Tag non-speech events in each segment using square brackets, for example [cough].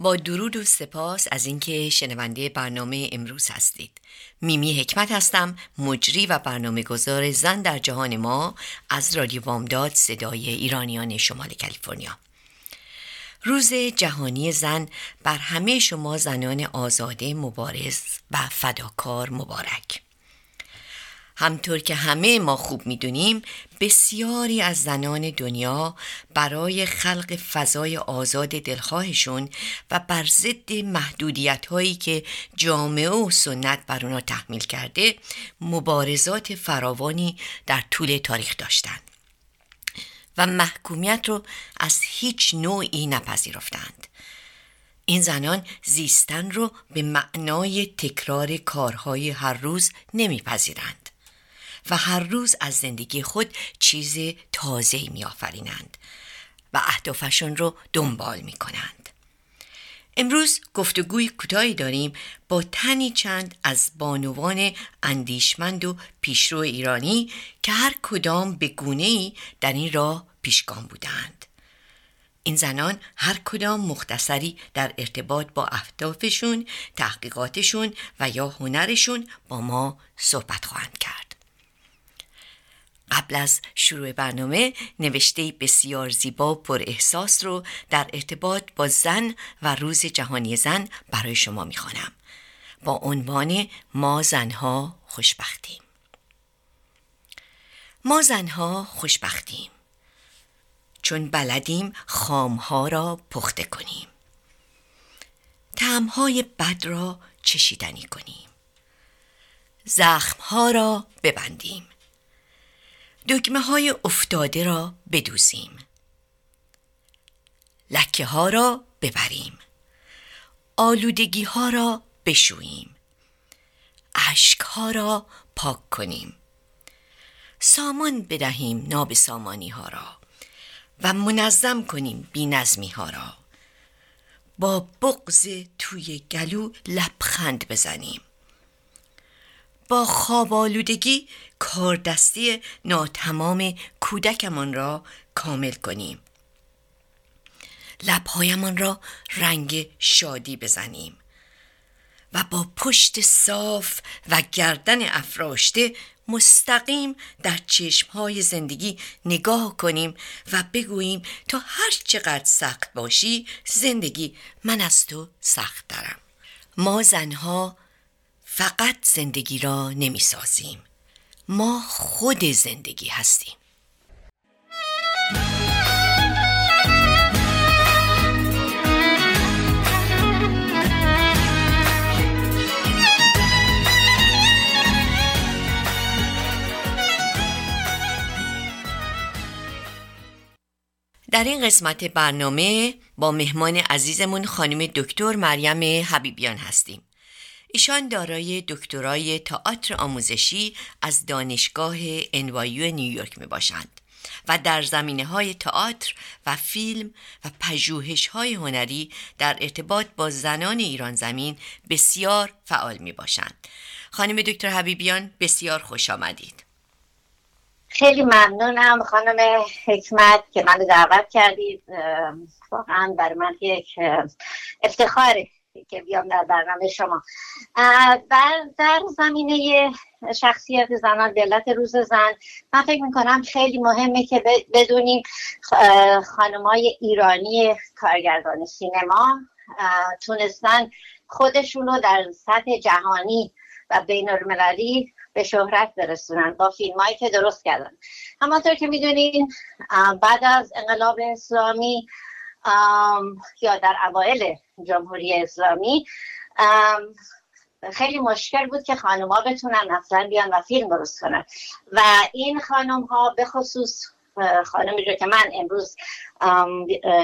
با درود و سپاس از اینکه شنونده برنامه امروز هستید. میمی حکمت هستم مجری و برنامه گذار زن در جهان ما از رادیو وامداد صدای ایرانیان شمال کالیفرنیا. روز جهانی زن بر همه شما زنان آزاده مبارز و فداکار مبارک. همطور که همه ما خوب می‌دونیم بسیاری از زنان دنیا برای خلق فضای آزاد دلخواهشون و بر ضد محدودیت هایی که جامعه و سنت بر اونا تحمیل کرده مبارزات فراوانی در طول تاریخ داشتند و محکومیت رو از هیچ نوعی نپذیرفتند. این زنان زیستن رو به معنای تکرار کارهای هر روز نمیپذیرند. و هر روز از زندگی خود چیز تازه می آفرینند و اهدافشون رو دنبال می کنند. امروز گفتگوی کوتاهی داریم با تنی چند از بانوان اندیشمند و پیشرو ایرانی که هر کدام به گونه ای در این راه پیشگام بودند. این زنان هر کدام مختصری در ارتباط با اهدافشون، تحقیقاتشون و یا هنرشون با ما صحبت خواهند کرد. قبل از شروع برنامه نوشته بسیار زیبا پر احساس رو در ارتباط با زن و روز جهانی زن برای شما می‌خوانم. با عنوان ما زنها خوشبختیم. ما زنها خوشبختیم. چون بلدیم خامها را پخته کنیم. تعمهای بد را چشیدنی کنیم. زخمها را ببندیم. دکمه های افتاده را بدوزیم. لکه ها را ببریم. آلودگی ها را بشوییم. اشک ها را پاک کنیم. سامان بدهیم ناب سامانی ها را و منظم کنیم بی نظمی ها را. با بغز توی گلو لبخند بزنیم. با خواب آلودگی کاردستی ناتمام کودکمان را کامل کنیم. لبهایمان را رنگ شادی بزنیم و با پشت صاف و گردن افراشته مستقیم در چشمهای زندگی نگاه کنیم و بگوییم تا هر چقدر سخت باشی زندگی من از تو سخت دارم ما زنها فقط زندگی را نمی سازیم ما خود زندگی هستیم. در این قسمت برنامه با مهمان عزیزمون خانم دکتر مریم حبیبیان هستیم. ایشان دارای دکترای تئاتر آموزشی از دانشگاه انوایو نیویورک می باشند و در زمینه های تئاتر و فیلم و پژوهش های هنری در ارتباط با زنان ایران زمین بسیار فعال می باشند. خانم دکتر حبیبیان بسیار خوش آمدید. خیلی ممنونم خانم حکمت که من دعوت کردید واقعا برای من یک افتخاره که بیام در برنامه شما. در, زمینه شخصیت زنان دلت روز زن من فکر می‌کنم خیلی مهمه که بدونیم خانمای ایرانی کارگردان سینما تونستن خودشون رو در سطح جهانی و بین المللی به شهرت برسونن با فیلم هایی که درست کردن. همانطور که می‌دونین بعد از انقلاب اسلامی یا در اوایل جمهوری اسلامی خیلی مشکل بود که خانم ها بتونن اصلا بیان و فیلم درست کنن. و این خانم ها به خصوص خانمی رو که من امروز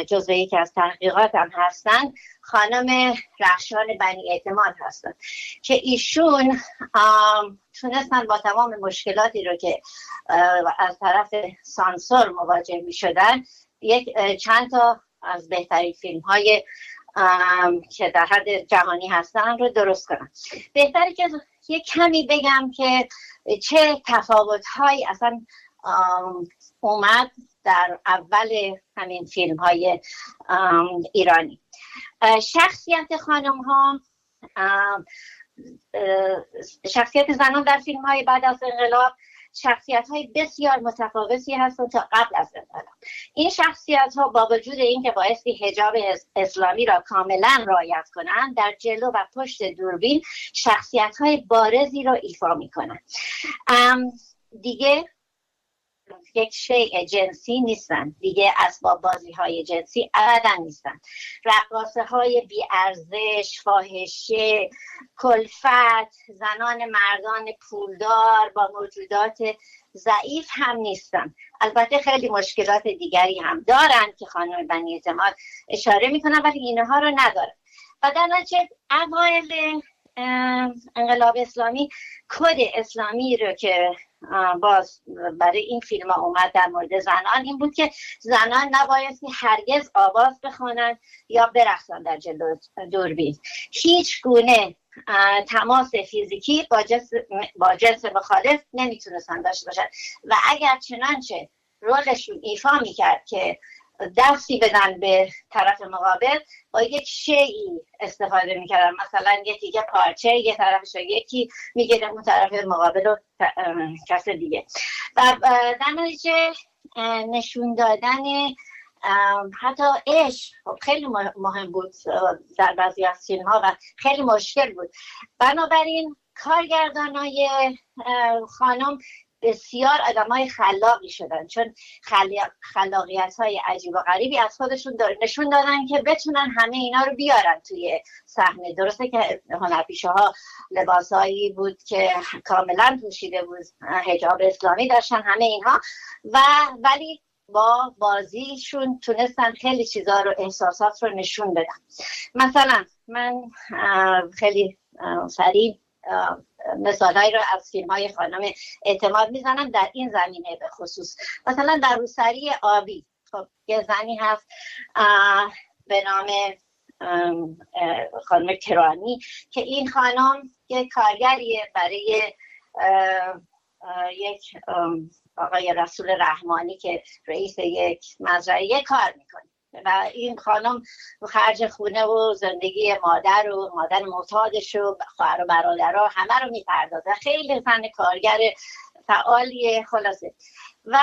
جزو یکی از تحقیقاتم هستن خانم رخشان بنی اعتماد هستن. که ایشون تونستن با تمام مشکلاتی رو که از طرف سانسور مواجه می شدن یک چند تا از بهترین فیلم های که در حد جهانی هستن رو درست کنم. بهتره که یه کمی بگم که چه تفاوت هایی اصلا اومد در اول همین فیلم های ایرانی. شخصیت خانم ها شخصیت زنان در فیلم های بعد از انقلاب شخصیت های بسیار متفاوتی هستند تا قبل از انقلاب این شخصیت ها با وجود اینکه بایستی حجاب اسلامی را کاملا رعایت کنند در جلو و پشت دوربین شخصیت های بارزی را ایفا می کنند دیگه یک شیء جنسی نیستن. دیگه اسباب بازی های جنسی ابدا نیستن. رقاصه های بیارزش فاحشه کلفت زنان مردان پولدار با موجودات ضعیف هم نیستن. البته خیلی مشکلات دیگری هم دارن که خانم بنی اعتماد اشاره می‌کنن ولی اینها رو ندارن. و در نتیجه انقلاب اسلامی کد اسلامی رو که باز برای این فیلم ها اومد در مورد زنان. این بود که زنان نبایستی هرگز آواز بخوانند یا برقصن در جلو دوربین. هیچ گونه تماس فیزیکی با جنس, با جنس مخالف نمی‌تونستن داشته باشن و اگر چنانچه رولشون ایفا می‌کرد که دستی بدن به طرف مقابل با یک شیعی استفاده می‌کردن. مثلا یه پارچه یه طرفش یکی می‌گیره اون طرف مقابل و کس دیگه. و در نشون دادن حتی عشق خیلی مهم بود در بعضی از فیلم و خیلی مشکل بود. بنابراین کارگردان های خانم بسیار آدم های خلاقی شدن چون خلاقیت های عجیب و غریبی از خودشون نشون دادن که بتونن همه اینا رو بیارن توی صحنه درسته که هنرپیشه ها لباسایی بود که کاملا پوشیده بود هجاب اسلامی داشتن همه اینها. و ولی با بازیشون تونستن خیلی چیزا رو احساسات رو نشون بدن. مثلا من خیلی سریع مثالهایی رو از فیلم های خانم اعتماد می‌زنم در این زمینه به خصوص. مثلا در روسری آبی خب یه زنی هست به نام خانم کرانی که این خانم یک کارگریه برای یک آقای رسول رحمانی که رئیس یک مزرعه کار می‌کنه. و این خانم خرج خونه و زندگی مادر و مادر معتادش و خواهر و برادرها همه رو می‌پردازه. خیلی زن کارگر فعالی خلاصه. و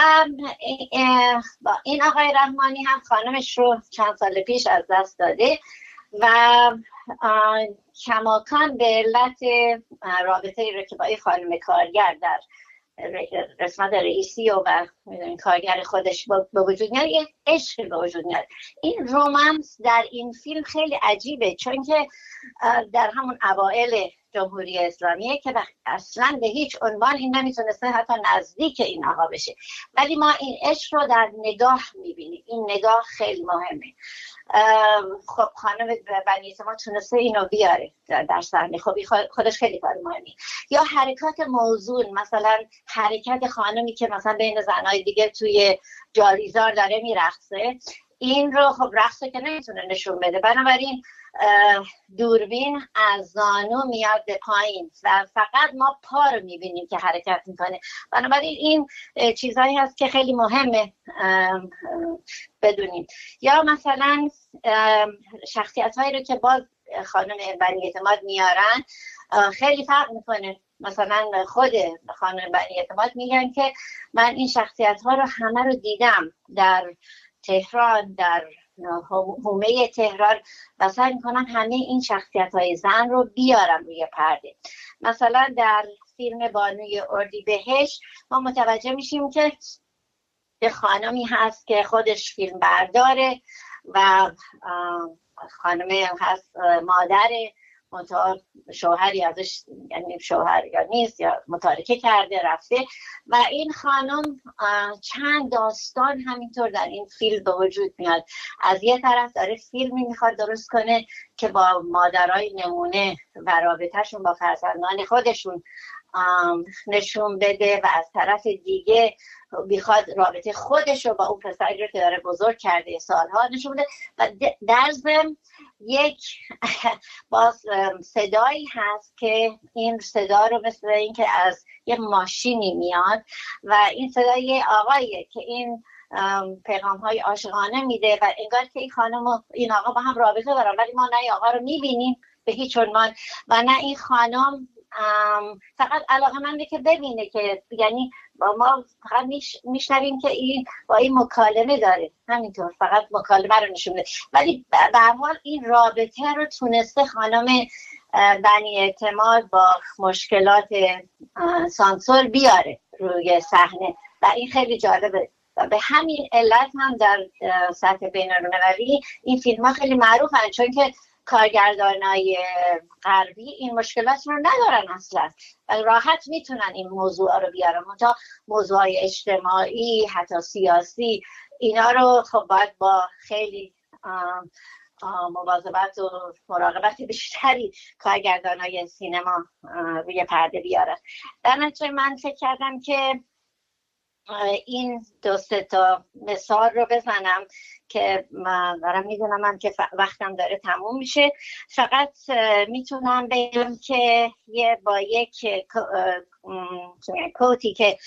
با این آقای رحمانی هم خانمش رو چند سال پیش از دست داده و کماکان به علت رابطه رو که با این خانم کارگر در قسمت رئیسی و, و کارگر خودش به وجود میاد یه عشق به وجود میاد این رومانس در این فیلم خیلی عجیبه چون که در همون اوائل جمهوری اسلامیه که اصلا به هیچ عنوان این نمی‌تونسته حتی نزدیک این آقا بشه. ولی ما این عشق رو در نگاه می‌بینیم. این نگاه خیلی مهمه. خب خانم بنی ما تونسته اینو بیاره در صحنه. خب خودش خیلی کار مهمی یا حرکات موزون مثلا حرکت خانمی که مثلا بین زنهای دیگه توی جاریزار داره میرخصه این رو خب رقصه که نمی‌تونه نشون بده. بنابراین دوربین از زانو میاد به پایین و فقط ما پا رو می‌بینیم که حرکت می‌کنه. بنابراین این چیزهایی هست که خیلی مهمه بدونیم. یا مثلا شخصیت هایی رو که باز خانم بنی اعتماد میارن خیلی فرق می‌کنه. مثلا خود خانم بنی اعتماد میگن که من این شخصیت ها رو همه رو دیدم در تهران در حومه تهران و سعی می‌کنن همه این شخصیت های زن رو بیارن روی پرده. مثلا در فیلم بانوی اردی بهش ما متوجه میشیم که یه خانمی هست که خودش فیلم برداره و خانمه هست مادر منتها شوهری ازش یعنی شوهر یا نیست یا متارکه کرده رفته. و این خانم چند داستان همینطور در این فیلم به وجود میاد. از یه طرف داره فیلمی می‌خواد درست کنه که با مادرای نمونه و رابطهشون با فرزندان خودشون نشون بده و از طرف دیگه می‌خواد رابطه خودش رو با اون پسری رو که داره بزرگ کرده سالها نشون بده. و در ضمن یک [laughs] باز صدایی هست که این صدا رو مثل اینکه از یه ماشینی میاد و این صدای آقاییه که این پیغام های عاشقانه میده و انگار که این خانم و این آقا با هم رابطه دارن ولی ما نه آقا رو می‌بینیم به هیچ عنوان و نه این خانم فقط علاقه منده که ببینه که یعنی با ما فقط میشنویم که این با این مکالمه داره. همینطور فقط مکالمه رو نشون میده. ولی به حال این رابطه رو تونسته خانم بنی اعتماد با مشکلات سانسور بیاره روی صحنه. و این خیلی جالبه. و به همین علت هم در سطح بین این فیلم ها خیلی معروفن. چون که کارگردانای غربی این مشکلات رو ندارن اصلا. راحت می‌تونن این موضوع رو بیارن. تا موضوع اجتماعی حتی سیاسی اینا رو خب باید با خیلی مواظبت و مراقبت بیشتری کارگردان های سینما روی پرده بیارن. در نتیجه من فکر کردم که این دو تا مثال رو بزنم که من دارم می‌دونم هم که وقتم داره تموم میشه. فقط می‌تونم بگم که یه با یک کوتی که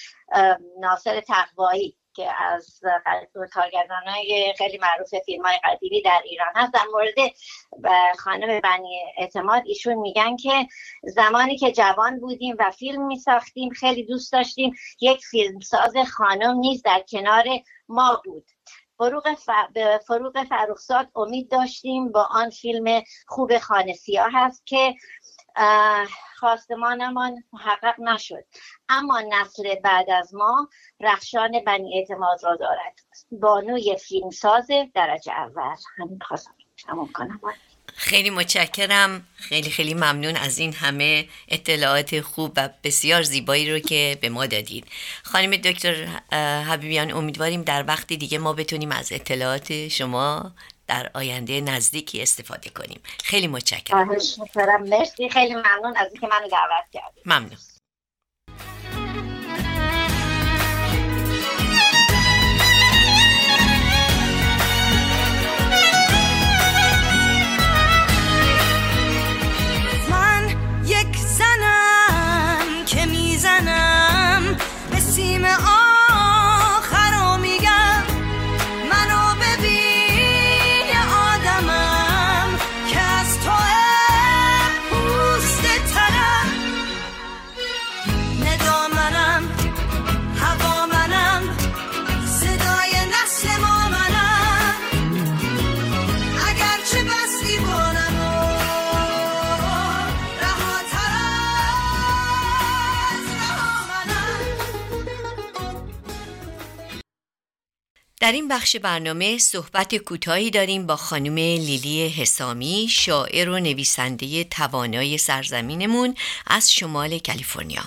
ناصر تقوایی که از کارگردان های خیلی معروف فیلم های قدیمی در ایران هست. در مورد خانم بنی اعتماد ایشون میگن که زمانی که جوان بودیم و فیلم میساختیم خیلی دوست داشتیم یک فیلمساز خانم نیز در کنار ما بود. فروغ, ف... فروغ فروخزاد امید داشتیم با آن فیلم خوب خانه سیاه هست که خواستمانمان محقق نشد. اما نسل بعد از ما رخشان بنی اعتماد را دارد. بانوی فیلمساز درجه اول. همین خواستم تمام کنم. خیلی متشکرم. خیلی خیلی ممنون از این همه اطلاعات خوب و بسیار زیبایی رو که به ما دادید. خانم دکتر حبیبیان امیدواریم در وقتی دیگه ما بتونیم از اطلاعات شما در آینده نزدیکی استفاده کنیم. خیلی متشکرم. مرسی. خیلی ممنون از اینکه منو دعوت کردید. ممنون. در این بخش برنامه صحبت کوتاهی داریم با خانم لیلی حسامی شاعر و نویسنده توانای سرزمینمون از شمال کالیفرنیا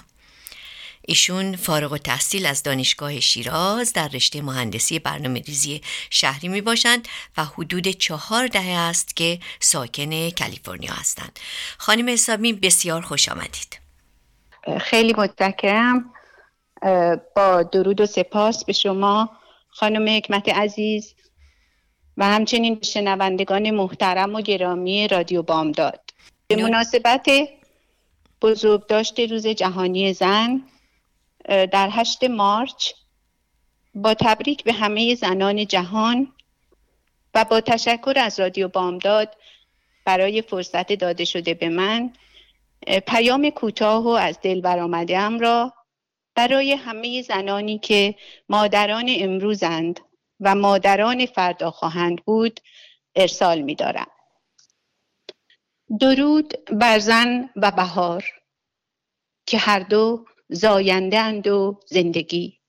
ایشون فارغ و تحصیل از دانشگاه شیراز در رشته مهندسی برنامه ریزی شهری می باشند و حدود چهار دهه است که ساکن کالیفرنیا هستند. خانم حسامی بسیار خوش آمدید. خیلی متشکرم با درود و سپاس به شما خانم حکمت عزیز و همچنین شنوندگان محترم و گرامی رادیو بامداد. به مناسبت بزرگداشت روز جهانی زن در هشت مارچ با تبریک به همه زنان جهان و با تشکر از رادیو بامداد برای فرصت داده شده به من پیام کوتاه و از دل برآمده را برای همه زنانی که مادران امروزند و مادران فردا خواهند بود ارسال می دارم. درود بر زن و بهار که هر دو زاینده و زندگی.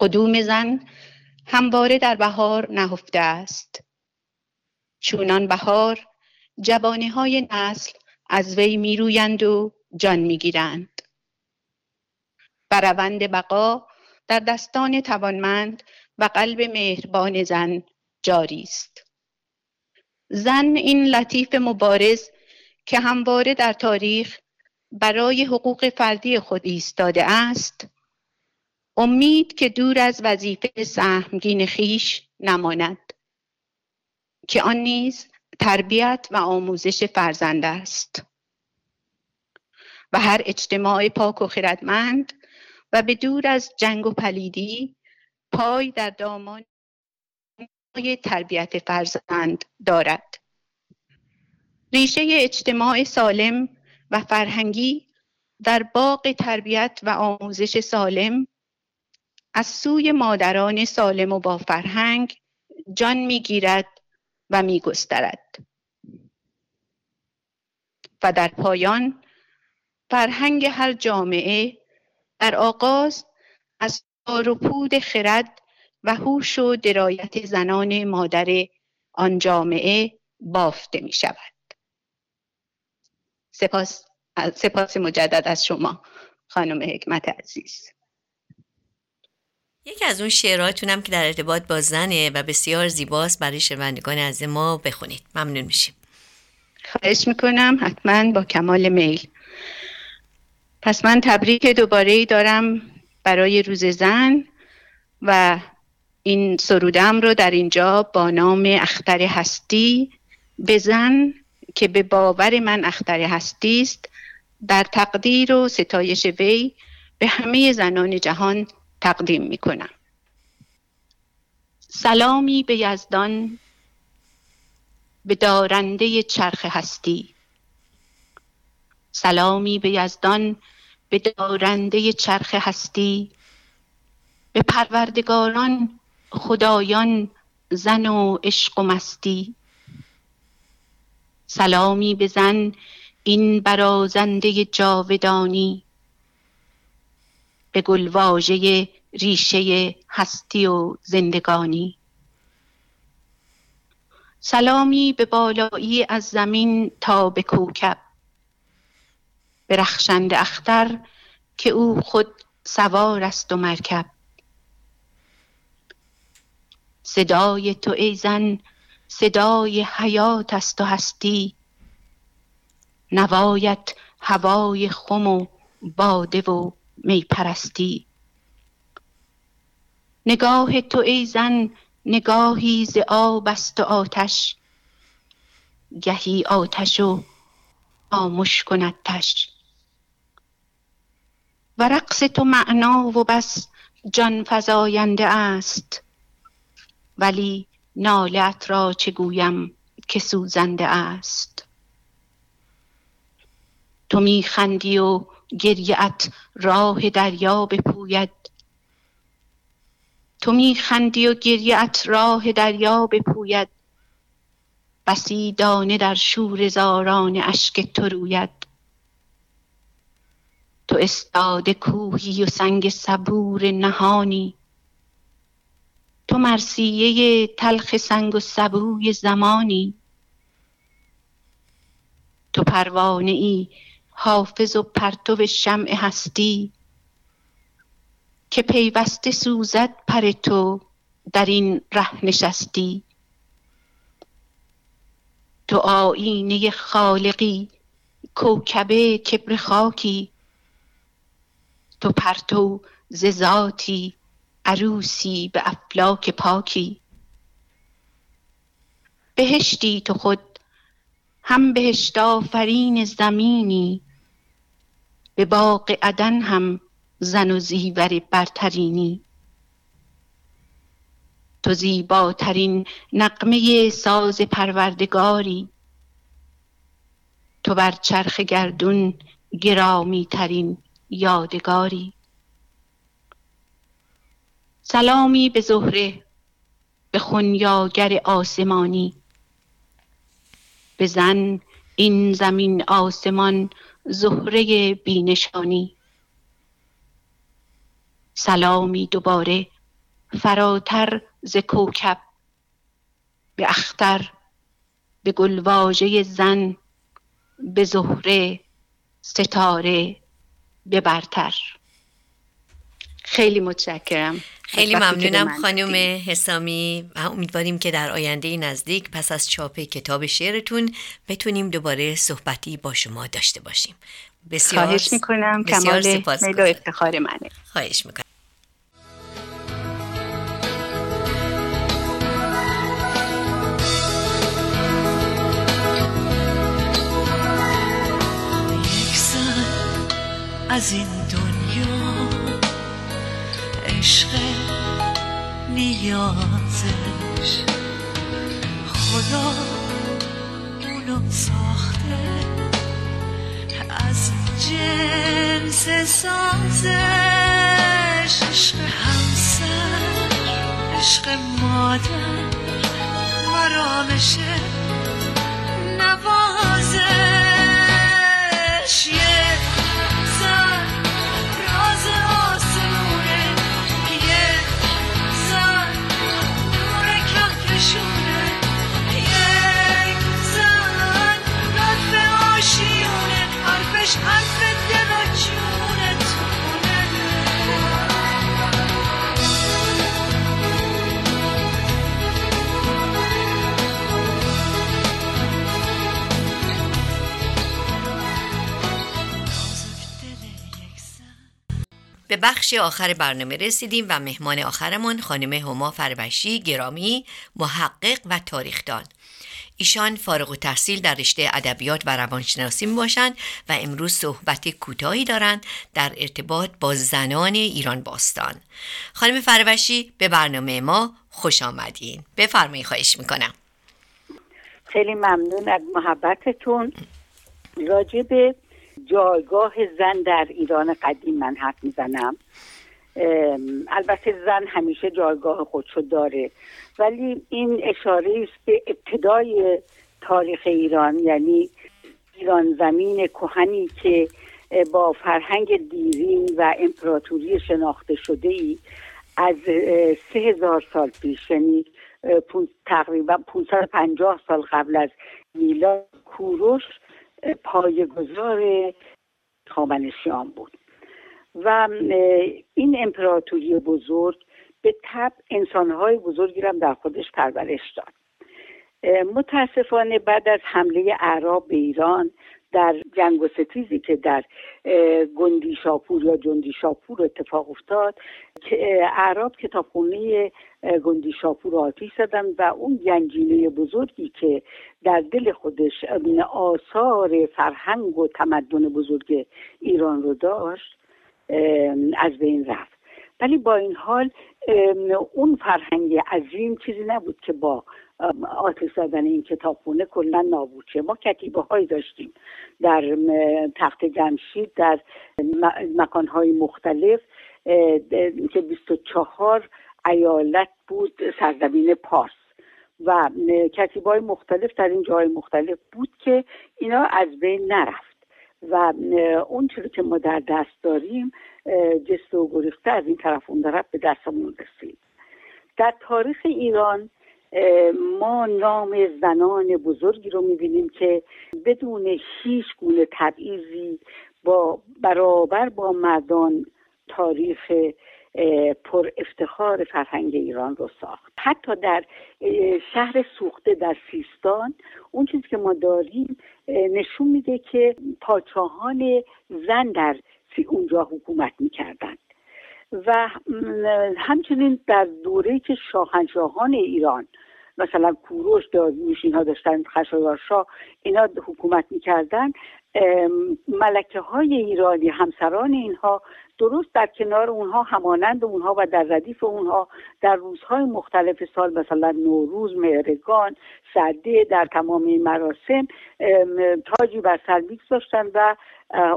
قدوم زن همواره در بهار نهفته است. چونان بهار جوانه های نسل از وی میرویند و جان می‌گیرند. و روند بقا در دستان توانمند و قلب مهربان زن جاری است. زن این لطیف مبارز که همواره در تاریخ برای حقوق فردی خود ایستاده است امید که دور از وظیفه سهمگین خیش نماند که آن نیز تربیت و آموزش فرزند است. و هر اجتماع پاک و خردمند و به دور از جنگ و پلیدی پای در دامان تربیت فرزند دارد. ریشه اجتماع سالم و فرهنگی در باغ تربیت و آموزش سالم از سوی مادران سالم و با فرهنگ جان می‌گیرد و میگسترد. و در پایان فرهنگ هر جامعه در آغاز از پود خرد و هوش و درایت زنان مادر آن جامعه بافته می شود سپاس, سپاس مجدد از شما خانم حکمت عزیز. یکی از اون شعراتونم که در ارتباط با زنه و بسیار زیباست برای شنوندگان از ما بخونید. ممنون میشیم. خواهش می‌کنم حتما با کمال میل. پس من تبریک دوباره دارم برای روز زن و این سرودم رو در اینجا با نام اختر هستی به زن که به باور من اختر هستی است در تقدیر و ستایش وی به همه زنان جهان تقدیم می کنم سلامی به یزدان به دارنده چرخ هستی. سلامی به یزدان به دارنده چرخ هستی. به پروردگاران خدایان زن و عشق و مستی. سلامی بزن این برازنده جاودانی. به گلواژه ریشه هستی و زندگانی. سلامی به بالایی از زمین تا به کوکب. به رخشند اختر که او خود سوار است و مرکب. صدای تو ای زن صدای حیات است و هستی. نوایت هوای خم و باده و می پرستی نگاه تو ای زن نگاهی ز آب است و آتش. گهی آتش و آمش کند تش. و رقص تو معنا و بس جان فزاینده است. ولی نالت را چه گویم که سوزنده است. تو میخندی و گریت راه دریا بپوید. تو میخندی و گریت راه دریا بپوید. بسی دانه در شور زاران اشک تو روید. تو استاد کوهی و سنگ صبور نهانی. تو مرسیه تلخ سنگ و سبوی زمانی. تو پروانه ای حافظ و پرتو شمع هستی. که پیوسته سوزد پر تو در این ره نشستی. تو آینه خالقی کوکبه کبر خاکی. تو پرتو ز ذاتی عروسی به افلاک پاکی. بهشتی تو خود هم بهشت آفرین زمینی به باغ عدن هم زن و زیور برترینی. تو زیباترین نقمه ساز پروردگاری تو بر چرخ گردون گرامی ترین یادگاری. سلامی به زهره به خونیاگر آسمانی. به زن این زمین آسمان زهره بینشانی. سلامی دوباره فراتر ز کوکب به اختر به گلواژه زن به زهره ستاره. به برتر. خیلی متشکرم. خیلی ممنونم خانم حسامی و امیدواریم که در آینده نزدیک پس از چاپ کتاب شعرتون بتونیم دوباره صحبتی با شما داشته باشیم. بسیار خواهش می‌کنم. کمال میل و افتخار منه. خواهش می‌کنم. از این دنیا عشق نیازش. خدا اونو ساخته از جنس سازش. عشق همسر عشق مادر مرامش بخش آخر برنامه رسیدیم و مهمان آخرمون خانم هما فربشی گرامی محقق و تاریخدان. ایشان فارغ و تحصیل در رشته ادبیات و روانشناسی می باشند و امروز صحبت کوتاهی دارند در ارتباط با زنان ایران باستان. خانم فروشی به برنامه ما خوش آمدین. بفرمایید خواهش می‌کنم. خیلی ممنون از محبتتون. راجع به جایگاه زن در ایران قدیم من حرف می‌زنم. البته زن همیشه جایگاه خودشو داره. ولی این اشاره است به ابتدای تاریخ ایران یعنی ایران زمین کهنی که با فرهنگ دیرین و امپراتوری شناخته شده ای از سه هزار سال پیش یعنی تقریبا 550 سال قبل از میلاد کوروش پایگذار خامنشیان بود. و این امپراتوری بزرگ به تب انسانهای بزرگی هم در خودش پرورش داد. متاسفانه بعد از حمله اعراب به ایران در جنگ و ستیزی که در گندی شاپور یا جندی شاپور اتفاق افتاد اعراب کتابخونه گندی شاپور آتیش زدن و اون گنجینه بزرگی که در دل خودش آثار فرهنگ و تمدن بزرگ ایران رو داشت از بین رفت. ولی با این حال اون فرهنگ عظیم چیزی نبود که با آتش زدن این کتابخونه کلا نابود شه ما کتیبه هایی داشتیم در تخت جمشید در مکانهای مختلف که 24 ایالت بود سرزمین پارس. و کتیبه های مختلف در این جای مختلف بود که اینا از بین نرفت. و اون چیزی که ما در دست داریم جست و گریخته از این طرف اون طرف به دستمون رسید. در تاریخ ایران ما نام زنان بزرگی رو می‌بینیم که بدون هیچ گونه تبعیضی با برابر با مردان تاریخ پر افتخار فرهنگ ایران رو ساخت. حتی در شهر سوخته در سیستان اون چیزی که ما داریم نشون میده که پاچاهان زن در اونجا حکومت می‌کردند و همچنین در دوره که شاهنشاهان ایران مثلا کوروش داریوش اینها داشتن خشایارشا اینا حکومت می‌کردن ملکه های ایرانی همسران اینها درست در کنار اونها همانند اونها و در ردیف اونها در روزهای مختلف سال مثلا نوروز مهرگان سده در تمام مراسم تاجی بر سر داشتن و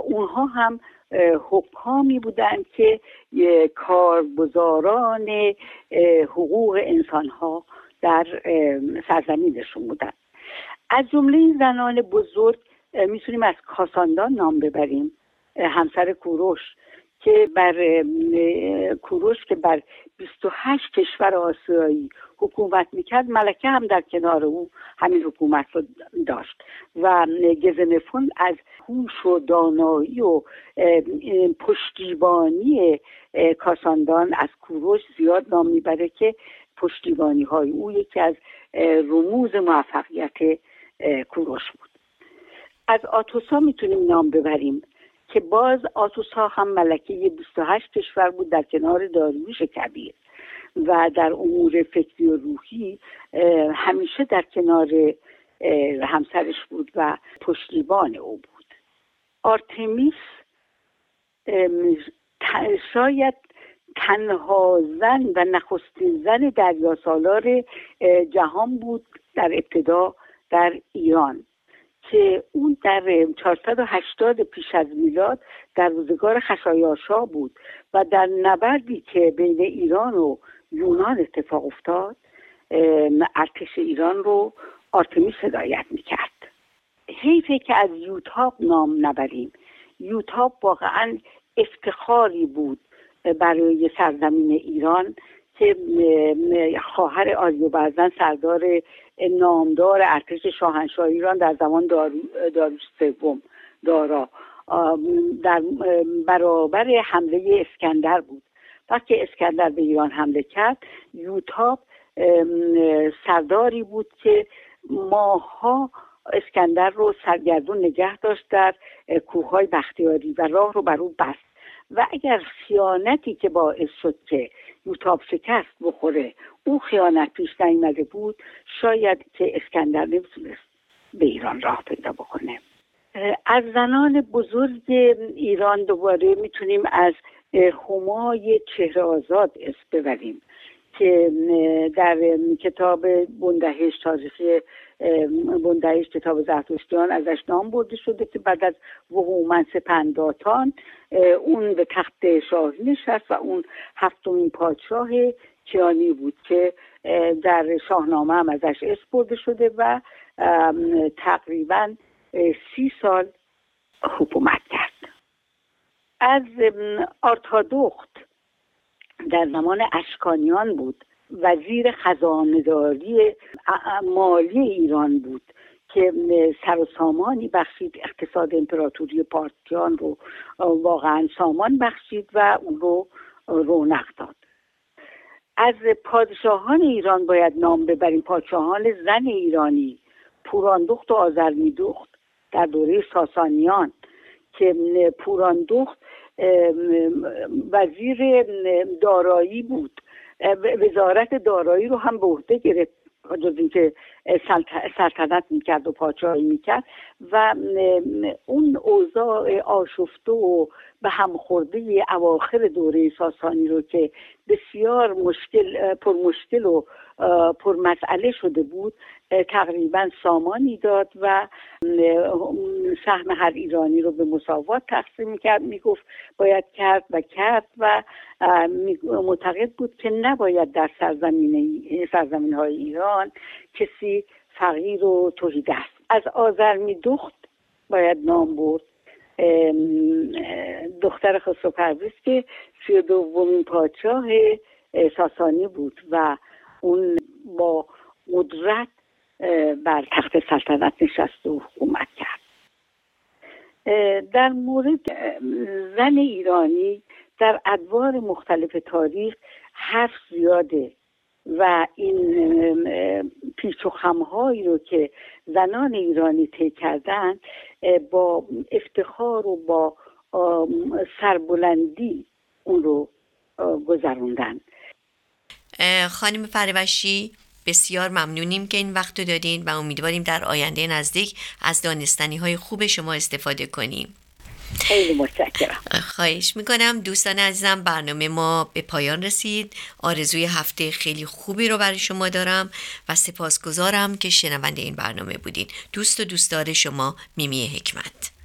اونها هم حکامی بودند که کارگزاران حقوق انسان ها در سرزمینشون بودند از جمله زنان بزرگ می‌تونیم از کاساندان نام ببریم. همسر کوروش. که بر کوروش که بر 28 کشور آسیایی حکومت می‌کرد ملکه هم در کنار او همین حکومت رو داشت و گزنفون از هوش و دانایی و پشتیبانی کاساندان از کوروش زیاد نام می‌بره که پشتیبانی های او یکی از رموز موفقیت کوروش بود. از آتوسا می‌تونیم نام ببریم. که باز آتوسا هم ملکه 28 کشور بود در کنار داریوش کبیر و در امور فکری و روحی همیشه در کنار همسرش بود و پشتیبان او بود. آرتمیس شاید تنها زن و نخستین زن دریا سالار جهان بود در ابتدا در ایران. که اون در 480 پیش از میلاد در روزگار خشایارشا بود و در نبردی که بین ایران و یونان اتفاق افتاد ارتش ایران رو آرتمیس هدایت می‌کرد. حیفه که از یوتاب نام نبریم. یوتاب واقعا افتخاری بود برای سرزمین ایران. که خواهر آریوبرزن سردار نامدار ارتش شاهنشاه ایران در زمان داروش سوم دارا در برابر حمله اسکندر بود. وقتی اسکندر به ایران حمله کرد یوتاب سرداری بود که ماها اسکندر رو سرگردون نگه داشت در کوههای بختیاری و راه رو بر او بست. و اگر خیانتی که باعث شد که یوتاب شکست بخوره. او خیانت پیش نیامده بود. شاید که اسکندر نمی‌تونست به ایران راه پیدا بکنه. از زنان بزرگ ایران دوباره می‌تونیم از همای چهره آزاد اسم ببریم که در کتاب بندهش تاریخ بندهش کتاب زرتشتیان ازش نام برده شده که بعد از وهومن سپنداتان اون به تخت شاهی نشست و اون هفتمین پادشاه کیانی بود که در شاهنامه هم ازش اسم برده شده و تقریبا سی سال حکومت کرد. از آرتادخت در زمان اشکانیان بود. وزیر خزانداری مالی ایران بود که سر و سامانی بخشید. اقتصاد امپراتوری پارتیان رو واقعا سامان بخشید و اون رو رونق داد. از پادشاهان ایران باید نام ببریم. پادشاهان زن ایرانی پوراندخت و آزرمیدخت در دوره ساسانیان که پوراندخت وزیر دارایی بود. وزارت دارایی رو هم به عهده گرفت جز اینکه سلطنت می‌کرد و پادشاهی می‌کرد و اون اوضاع آشفته و به هم خورده اواخر دوره ساسانی رو که بسیار مشکل پر مشکل و پر مسئله شده بود تقریبا سامانی داد و سهم هر ایرانی رو به مساوات تقسیم کرد می‌گفت باید کرد و کرد و معتقد بود که نباید در سرزمین سرزمین های ایران کسی فقیر و توحید است. از آذر دخت باید نام برد. دختر خسرو پرویز که سی دومین پادشاه ساسانی بود و اون با قدرت بر تخت سلطنت نشست و حکومت کرد. در مورد زن ایرانی در ادوار مختلف تاریخ حرف زیاده و این پیچ و خمهایی رو که زنان ایرانی طی کردن با افتخار و با سربلندی اون رو گذروندن. خانم فروشی بسیار ممنونیم که این وقت رو دادین و امیدواریم در آینده نزدیک از دانستنی های خوب شما استفاده کنیم. خیلی متشکرم. خواهش می‌کنم دوستان عزیزم برنامه ما به پایان رسید. آرزوی هفته خیلی خوبی رو برای شما دارم و سپاسگزارم که شنونده این برنامه بودین. دوست و دوستدار شما میمی حکمت.